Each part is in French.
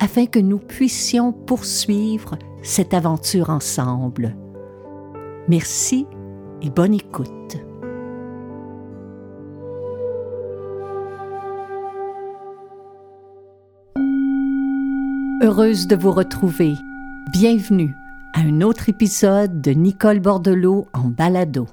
afin que nous puissions poursuivre cette aventure ensemble. Merci et bonne écoute. Heureuse de vous retrouver. Bienvenue à un autre épisode de Nicole Bordelot en balado.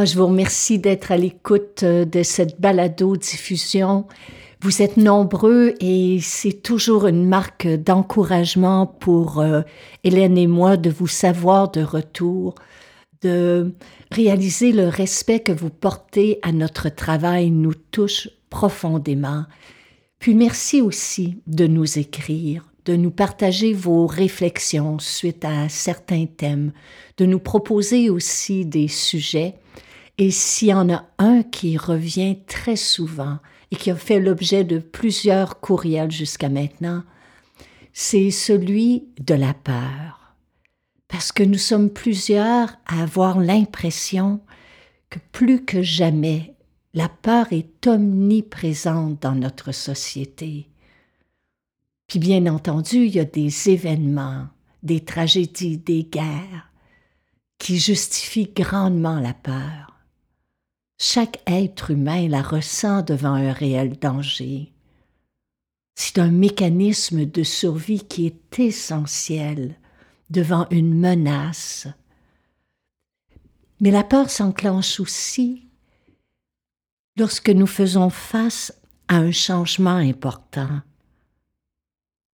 Ah, je vous remercie d'être à l'écoute euh, de cette balado-diffusion. Vous êtes nombreux et c'est toujours une marque d'encouragement pour euh, Hélène et moi de vous savoir de retour, de réaliser le respect que vous portez à notre travail nous touche profondément. Puis merci aussi de nous écrire, de nous partager vos réflexions suite à certains thèmes, de nous proposer aussi des sujets et s'il y en a un qui revient très souvent et qui a fait l'objet de plusieurs courriels jusqu'à maintenant, c'est celui de la peur. Parce que nous sommes plusieurs à avoir l'impression que plus que jamais, la peur est omniprésente dans notre société. Puis bien entendu, il y a des événements, des tragédies, des guerres qui justifient grandement la peur. Chaque être humain la ressent devant un réel danger. C'est un mécanisme de survie qui est essentiel devant une menace. Mais la peur s'enclenche aussi lorsque nous faisons face à un changement important.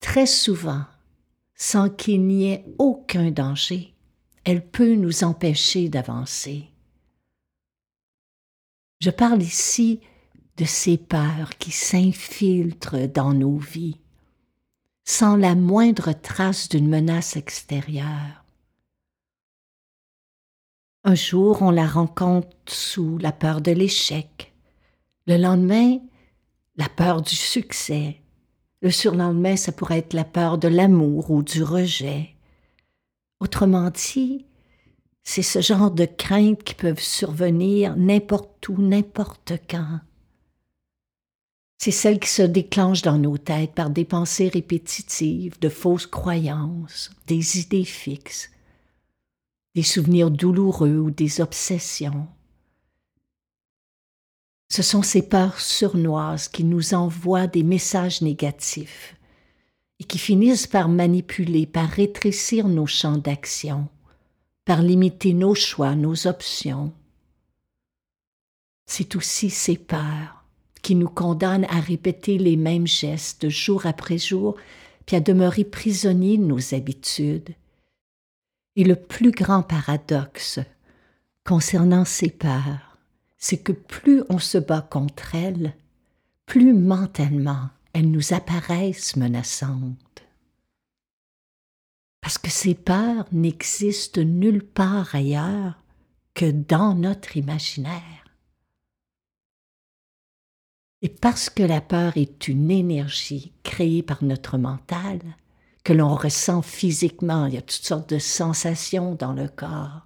Très souvent, sans qu'il n'y ait aucun danger, elle peut nous empêcher d'avancer. Je parle ici de ces peurs qui s'infiltrent dans nos vies, sans la moindre trace d'une menace extérieure. Un jour, on la rencontre sous la peur de l'échec. Le lendemain, la peur du succès. Le surlendemain, ça pourrait être la peur de l'amour ou du rejet. Autrement dit, c'est ce genre de craintes qui peuvent survenir n'importe où, n'importe quand. C'est celles qui se déclenchent dans nos têtes par des pensées répétitives, de fausses croyances, des idées fixes, des souvenirs douloureux ou des obsessions. Ce sont ces peurs surnoises qui nous envoient des messages négatifs et qui finissent par manipuler, par rétrécir nos champs d'action par limiter nos choix, nos options. C'est aussi ces peurs qui nous condamnent à répéter les mêmes gestes jour après jour, puis à demeurer prisonniers de nos habitudes. Et le plus grand paradoxe concernant ces peurs, c'est que plus on se bat contre elles, plus mentalement elles nous apparaissent menaçantes. Parce que ces peurs n'existent nulle part ailleurs que dans notre imaginaire. Et parce que la peur est une énergie créée par notre mental, que l'on ressent physiquement, il y a toutes sortes de sensations dans le corps,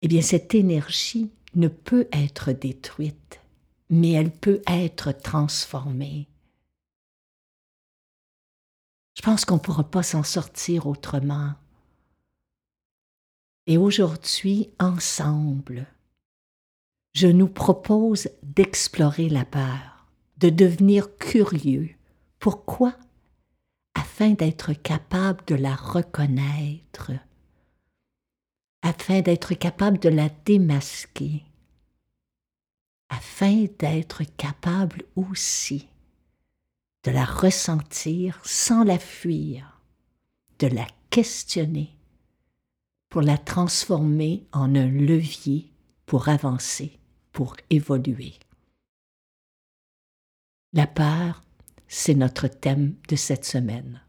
eh bien cette énergie ne peut être détruite, mais elle peut être transformée. Je pense qu'on ne pourra pas s'en sortir autrement. Et aujourd'hui, ensemble, je nous propose d'explorer la peur, de devenir curieux. Pourquoi? Afin d'être capable de la reconnaître, afin d'être capable de la démasquer, afin d'être capable aussi de la ressentir sans la fuir, de la questionner pour la transformer en un levier pour avancer, pour évoluer. La peur, c'est notre thème de cette semaine.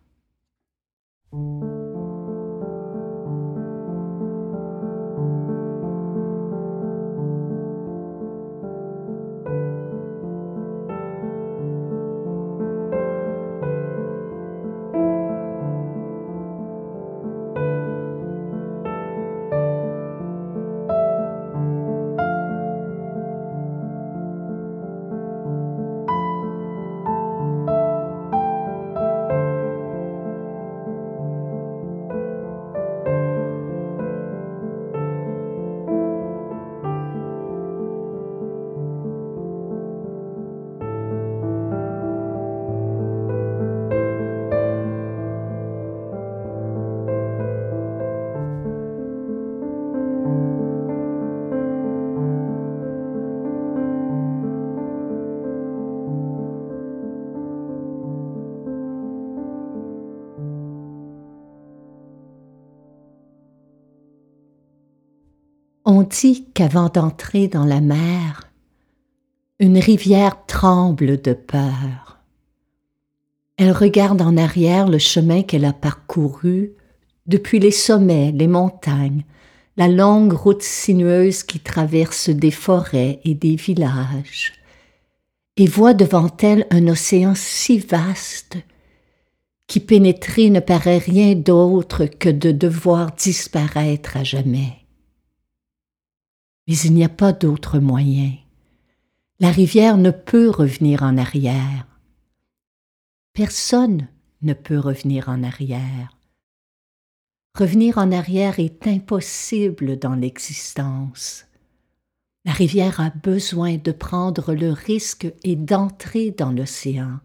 Qu'avant d'entrer dans la mer, une rivière tremble de peur. Elle regarde en arrière le chemin qu'elle a parcouru depuis les sommets, les montagnes, la longue route sinueuse qui traverse des forêts et des villages, et voit devant elle un océan si vaste qui pénétrer ne paraît rien d'autre que de devoir disparaître à jamais. Mais il n'y a pas d'autre moyen. La rivière ne peut revenir en arrière. Personne ne peut revenir en arrière. Revenir en arrière est impossible dans l'existence. La rivière a besoin de prendre le risque et d'entrer dans l'océan.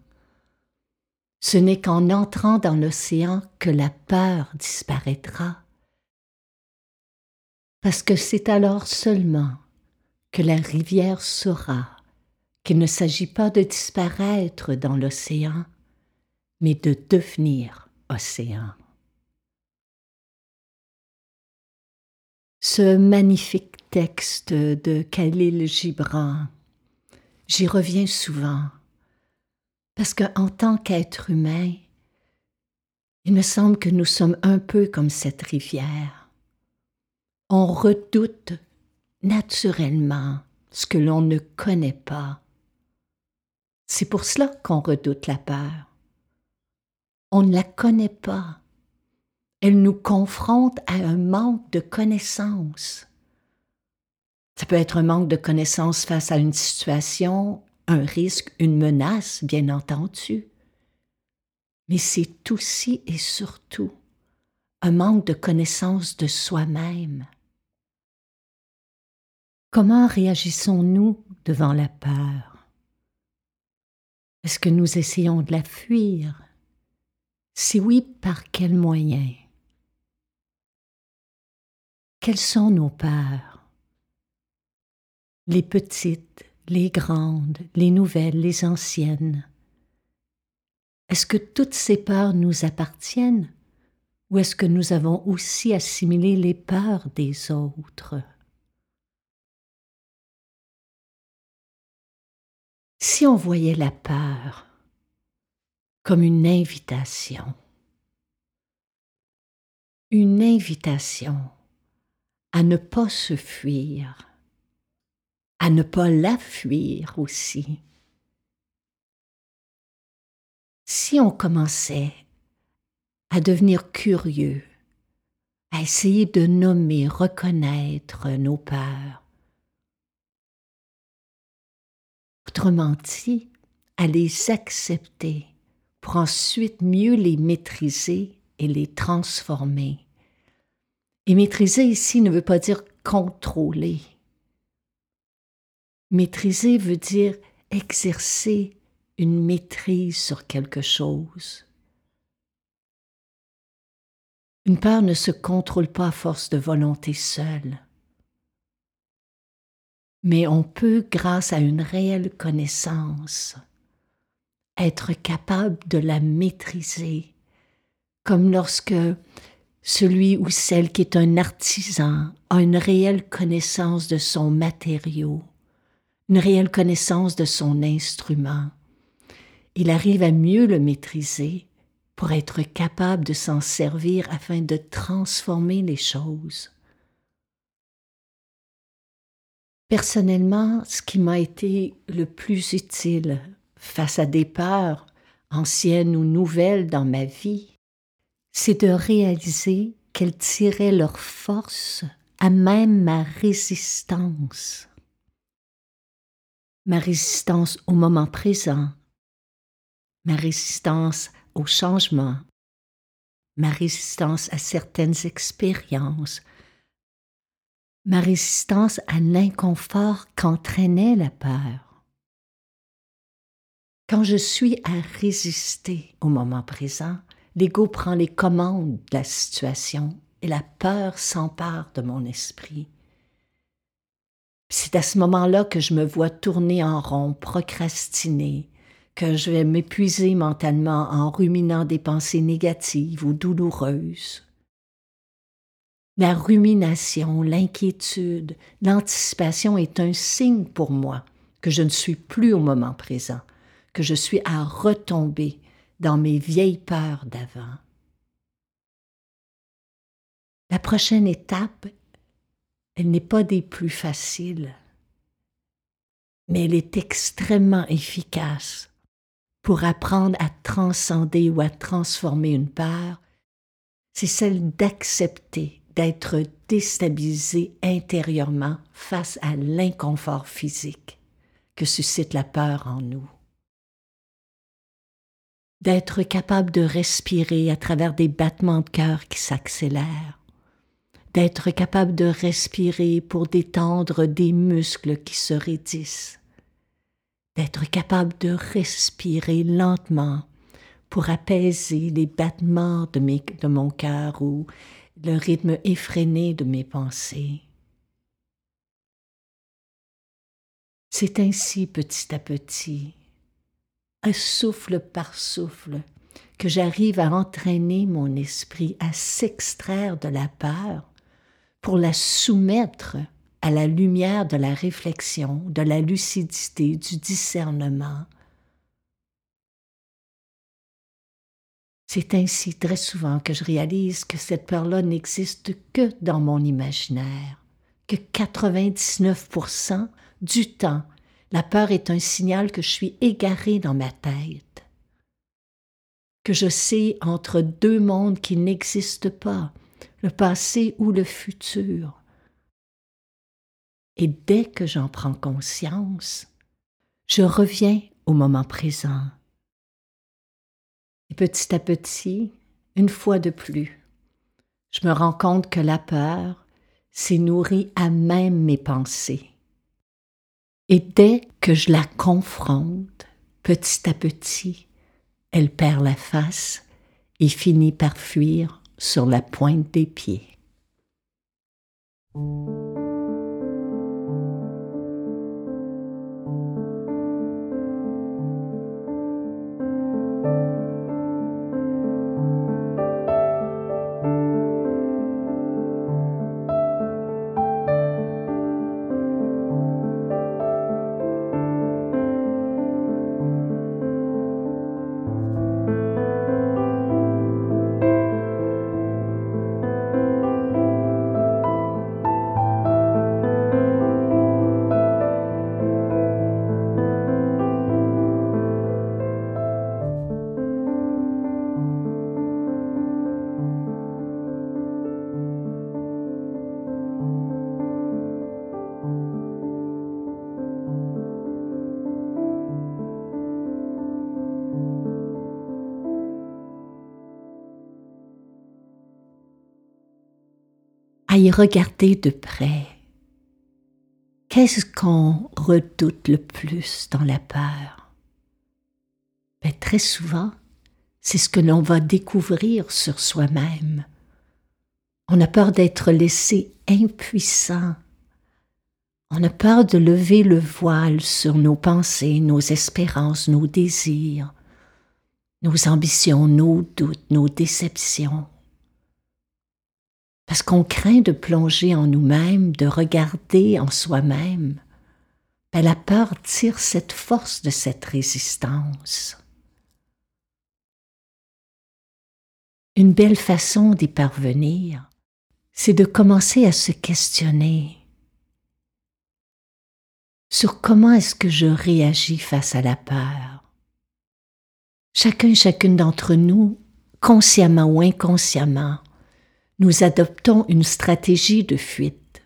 Ce n'est qu'en entrant dans l'océan que la peur disparaîtra parce que c'est alors seulement que la rivière saura qu'il ne s'agit pas de disparaître dans l'océan, mais de devenir océan. Ce magnifique texte de Khalil Gibran, j'y reviens souvent, parce qu'en tant qu'être humain, il me semble que nous sommes un peu comme cette rivière on redoute naturellement ce que l'on ne connaît pas. C'est pour cela qu'on redoute la peur. On ne la connaît pas. Elle nous confronte à un manque de connaissances. Ça peut être un manque de connaissances face à une situation, un risque, une menace, bien entendu. Mais c'est aussi et surtout un manque de connaissance de soi-même. Comment réagissons-nous devant la peur? Est-ce que nous essayons de la fuir? Si oui, par quels moyens? Quelles sont nos peurs? Les petites, les grandes, les nouvelles, les anciennes. Est-ce que toutes ces peurs nous appartiennent ou est-ce que nous avons aussi assimilé les peurs des autres? Si on voyait la peur comme une invitation, une invitation à ne pas se fuir, à ne pas la fuir aussi. Si on commençait à devenir curieux, à essayer de nommer, reconnaître nos peurs, Autrement à les accepter pour ensuite mieux les maîtriser et les transformer. Et maîtriser ici ne veut pas dire contrôler. Maîtriser veut dire exercer une maîtrise sur quelque chose. Une peur ne se contrôle pas à force de volonté seule mais on peut, grâce à une réelle connaissance, être capable de la maîtriser, comme lorsque celui ou celle qui est un artisan a une réelle connaissance de son matériau, une réelle connaissance de son instrument. Il arrive à mieux le maîtriser pour être capable de s'en servir afin de transformer les choses. Personnellement, ce qui m'a été le plus utile face à des peurs, anciennes ou nouvelles dans ma vie, c'est de réaliser qu'elles tiraient leur force à même ma résistance. Ma résistance au moment présent, ma résistance au changement, ma résistance à certaines expériences, ma résistance à l'inconfort qu'entraînait la peur. Quand je suis à résister au moment présent, l'ego prend les commandes de la situation et la peur s'empare de mon esprit. C'est à ce moment-là que je me vois tourner en rond, procrastiner, que je vais m'épuiser mentalement en ruminant des pensées négatives ou douloureuses. La rumination, l'inquiétude, l'anticipation est un signe pour moi que je ne suis plus au moment présent, que je suis à retomber dans mes vieilles peurs d'avant. La prochaine étape, elle n'est pas des plus faciles, mais elle est extrêmement efficace pour apprendre à transcender ou à transformer une peur, c'est celle d'accepter d'être déstabilisé intérieurement face à l'inconfort physique que suscite la peur en nous. D'être capable de respirer à travers des battements de cœur qui s'accélèrent, d'être capable de respirer pour détendre des muscles qui se raidissent, d'être capable de respirer lentement pour apaiser les battements de, de mon cœur ou le rythme effréné de mes pensées. C'est ainsi petit à petit, un souffle par souffle, que j'arrive à entraîner mon esprit à s'extraire de la peur pour la soumettre à la lumière de la réflexion, de la lucidité, du discernement, C'est ainsi très souvent que je réalise que cette peur-là n'existe que dans mon imaginaire, que 99% du temps, la peur est un signal que je suis égaré dans ma tête, que je sais entre deux mondes qui n'existent pas, le passé ou le futur. Et dès que j'en prends conscience, je reviens au moment présent et petit à petit, une fois de plus, je me rends compte que la peur s'est nourrie à même mes pensées. Et dès que je la confronte, petit à petit, elle perd la face et finit par fuir sur la pointe des pieds. Regarder de près. Qu'est-ce qu'on redoute le plus dans la peur? Ben, Très souvent, c'est ce que l'on va découvrir sur soi-même. On a peur d'être laissé impuissant. On a peur de lever le voile sur nos pensées, nos espérances, nos désirs, nos ambitions, nos doutes, nos déceptions. Parce qu'on craint de plonger en nous-mêmes, de regarder en soi-même. Ben, la peur tire cette force de cette résistance. Une belle façon d'y parvenir, c'est de commencer à se questionner sur comment est-ce que je réagis face à la peur. Chacun et chacune d'entre nous, consciemment ou inconsciemment, nous adoptons une stratégie de fuite.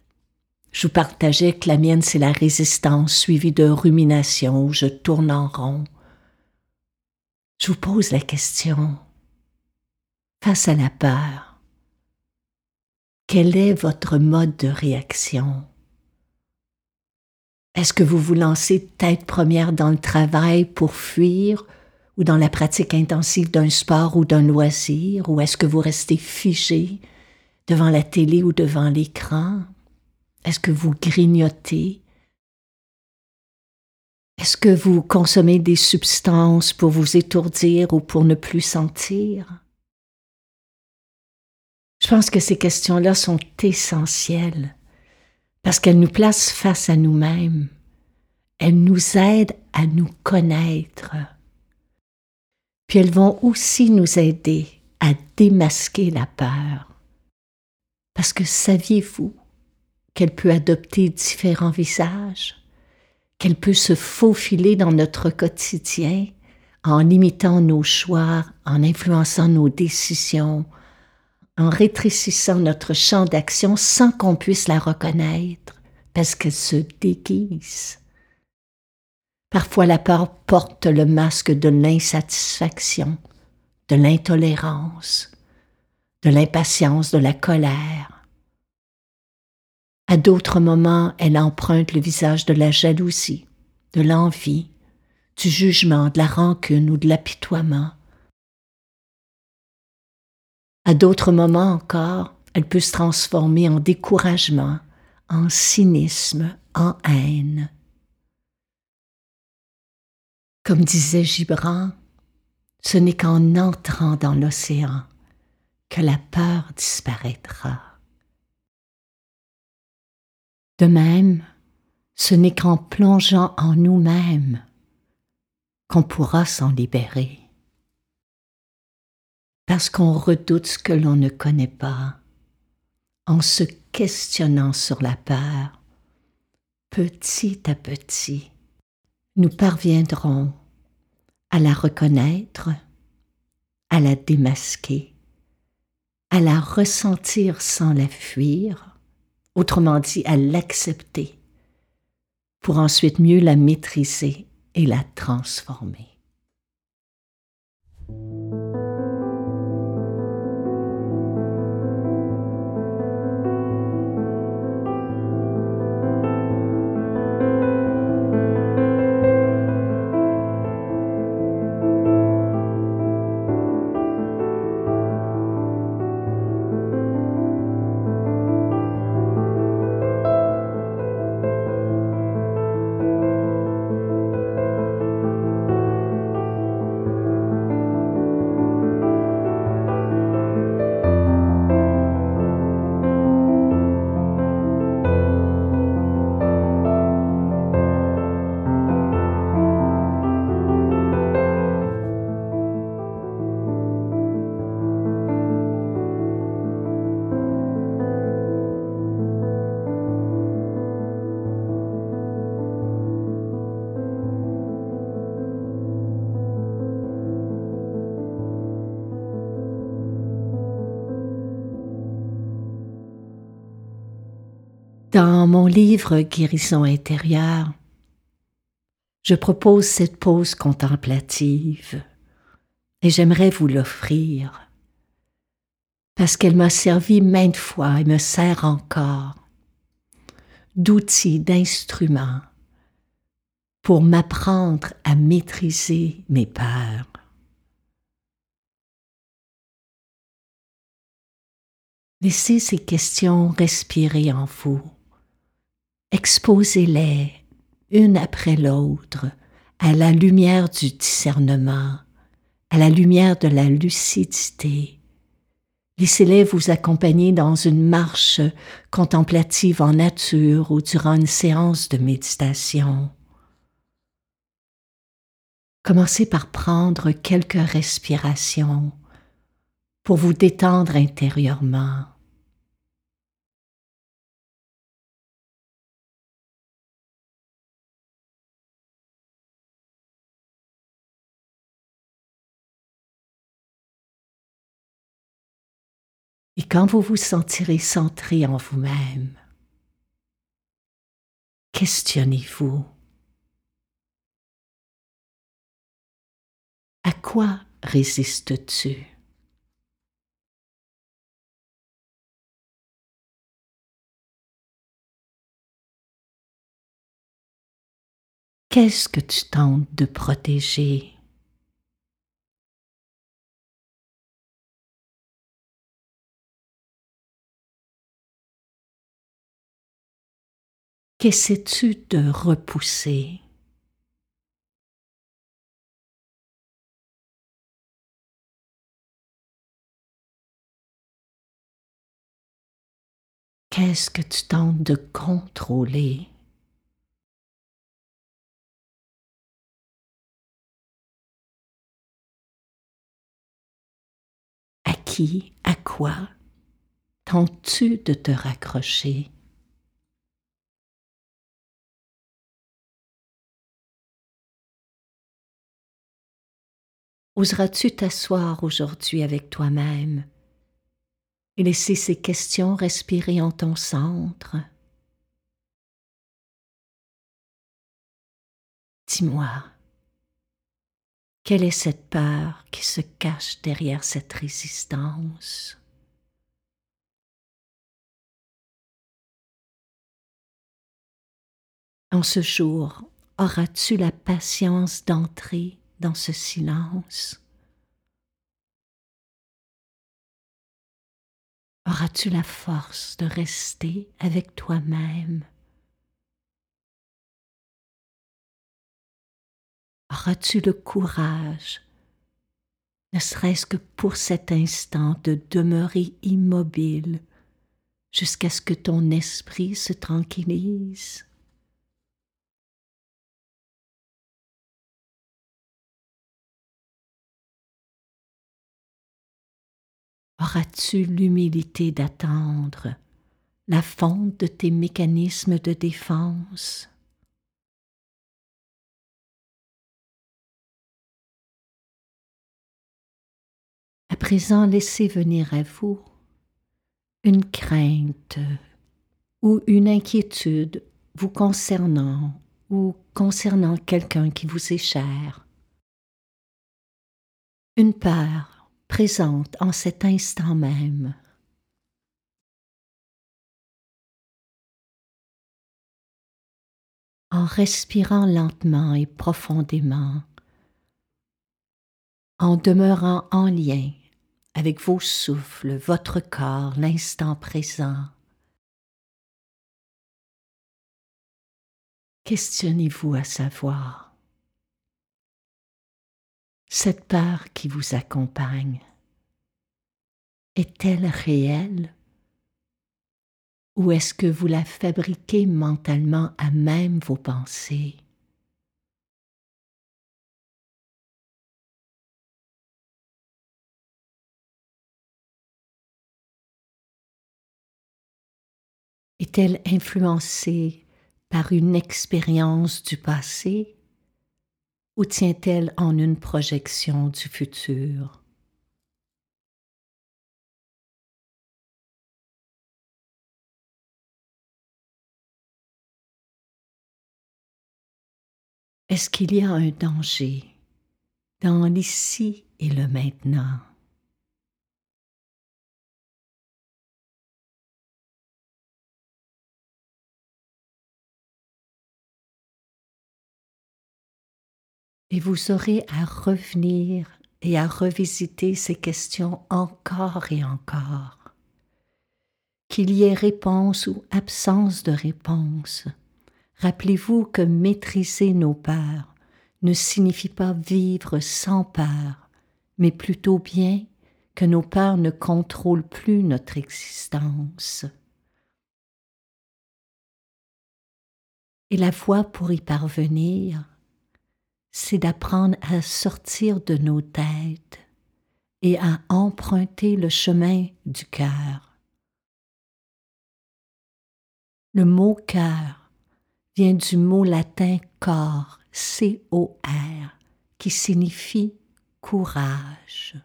Je vous partageais que la mienne, c'est la résistance suivie de rumination où je tourne en rond. Je vous pose la question, face à la peur, quel est votre mode de réaction? Est-ce que vous vous lancez tête première dans le travail pour fuir ou dans la pratique intensive d'un sport ou d'un loisir, ou est-ce que vous restez figé devant la télé ou devant l'écran? Est-ce que vous grignotez? Est-ce que vous consommez des substances pour vous étourdir ou pour ne plus sentir? Je pense que ces questions-là sont essentielles parce qu'elles nous placent face à nous-mêmes. Elles nous aident à nous connaître. Puis elles vont aussi nous aider à démasquer la peur. Parce que saviez-vous qu'elle peut adopter différents visages, qu'elle peut se faufiler dans notre quotidien en limitant nos choix, en influençant nos décisions, en rétrécissant notre champ d'action sans qu'on puisse la reconnaître, parce qu'elle se déguise? Parfois la peur porte le masque de l'insatisfaction, de l'intolérance, de l'impatience, de la colère. À d'autres moments, elle emprunte le visage de la jalousie, de l'envie, du jugement, de la rancune ou de l'apitoiement. À d'autres moments encore, elle peut se transformer en découragement, en cynisme, en haine. Comme disait Gibran, ce n'est qu'en entrant dans l'océan que la peur disparaîtra. De même, ce n'est qu'en plongeant en nous-mêmes qu'on pourra s'en libérer. Parce qu'on redoute ce que l'on ne connaît pas, en se questionnant sur la peur, petit à petit, nous parviendrons à la reconnaître, à la démasquer, à la ressentir sans la fuir, autrement dit à l'accepter, pour ensuite mieux la maîtriser et la transformer. Mon livre Guérison intérieure, je propose cette pause contemplative et j'aimerais vous l'offrir parce qu'elle m'a servi maintes fois et me sert encore d'outil, d'instrument pour m'apprendre à maîtriser mes peurs. Laissez ces questions respirer en vous exposez-les une après l'autre à la lumière du discernement, à la lumière de la lucidité. Laissez-les vous accompagner dans une marche contemplative en nature ou durant une séance de méditation. Commencez par prendre quelques respirations pour vous détendre intérieurement. Quand vous vous sentirez centré en vous-même, questionnez-vous. À quoi résistes-tu? Qu'est-ce que tu tentes de protéger? Qu'essaies-tu de repousser? Qu'est-ce que tu tentes de contrôler? À qui, à quoi tentes-tu de te raccrocher? Oseras-tu t'asseoir aujourd'hui avec toi-même? Et laisser ces questions respirer en ton centre. Dis-moi, quelle est cette peur qui se cache derrière cette résistance? En ce jour, auras-tu la patience d'entrer dans ce silence. Auras-tu la force de rester avec toi-même? Auras-tu le courage, ne serait-ce que pour cet instant, de demeurer immobile jusqu'à ce que ton esprit se tranquillise? Auras-tu l'humilité d'attendre la fonte de tes mécanismes de défense? À présent, laissez venir à vous une crainte ou une inquiétude vous concernant ou concernant quelqu'un qui vous est cher. Une peur présente en cet instant même. En respirant lentement et profondément, en demeurant en lien avec vos souffles, votre corps, l'instant présent. Questionnez-vous à savoir cette part qui vous accompagne est-elle réelle? Ou est-ce que vous la fabriquez mentalement à même vos pensées? Est-elle influencée par une expérience du passé? Ou tient-elle en une projection du futur? Est-ce qu'il y a un danger dans l'ici et le maintenant? Et vous aurez à revenir et à revisiter ces questions encore et encore. Qu'il y ait réponse ou absence de réponse, rappelez-vous que maîtriser nos peurs ne signifie pas vivre sans peur, mais plutôt bien que nos peurs ne contrôlent plus notre existence. Et la voie pour y parvenir, c'est d'apprendre à sortir de nos têtes et à emprunter le chemin du cœur. Le mot cœur vient du mot latin cor, C-O-R, qui signifie courage.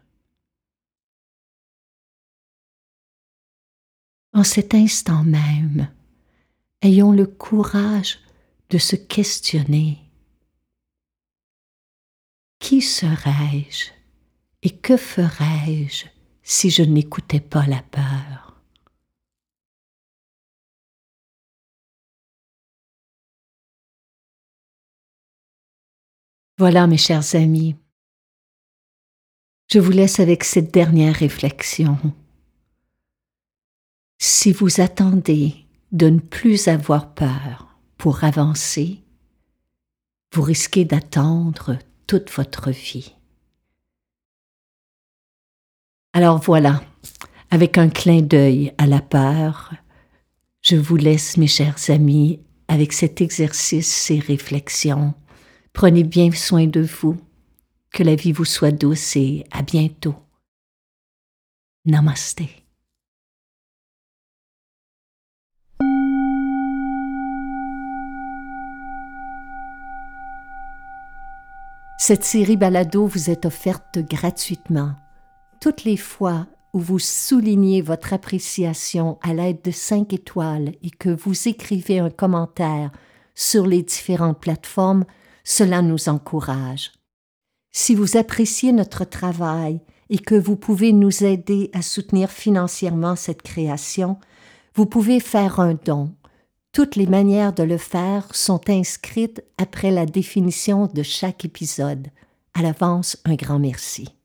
En cet instant même, ayons le courage de se questionner. Qui serais-je et que ferais-je si je n'écoutais pas la peur? Voilà, mes chers amis, je vous laisse avec cette dernière réflexion. Si vous attendez de ne plus avoir peur pour avancer, vous risquez d'attendre toute votre vie. Alors voilà, avec un clin d'œil à la peur, je vous laisse, mes chers amis, avec cet exercice, ces réflexions. Prenez bien soin de vous. Que la vie vous soit douce et à bientôt. Namaste. Cette série balado vous est offerte gratuitement. Toutes les fois où vous soulignez votre appréciation à l'aide de 5 étoiles et que vous écrivez un commentaire sur les différentes plateformes, cela nous encourage. Si vous appréciez notre travail et que vous pouvez nous aider à soutenir financièrement cette création, vous pouvez faire un don toutes les manières de le faire sont inscrites après la définition de chaque épisode. À l'avance, un grand merci.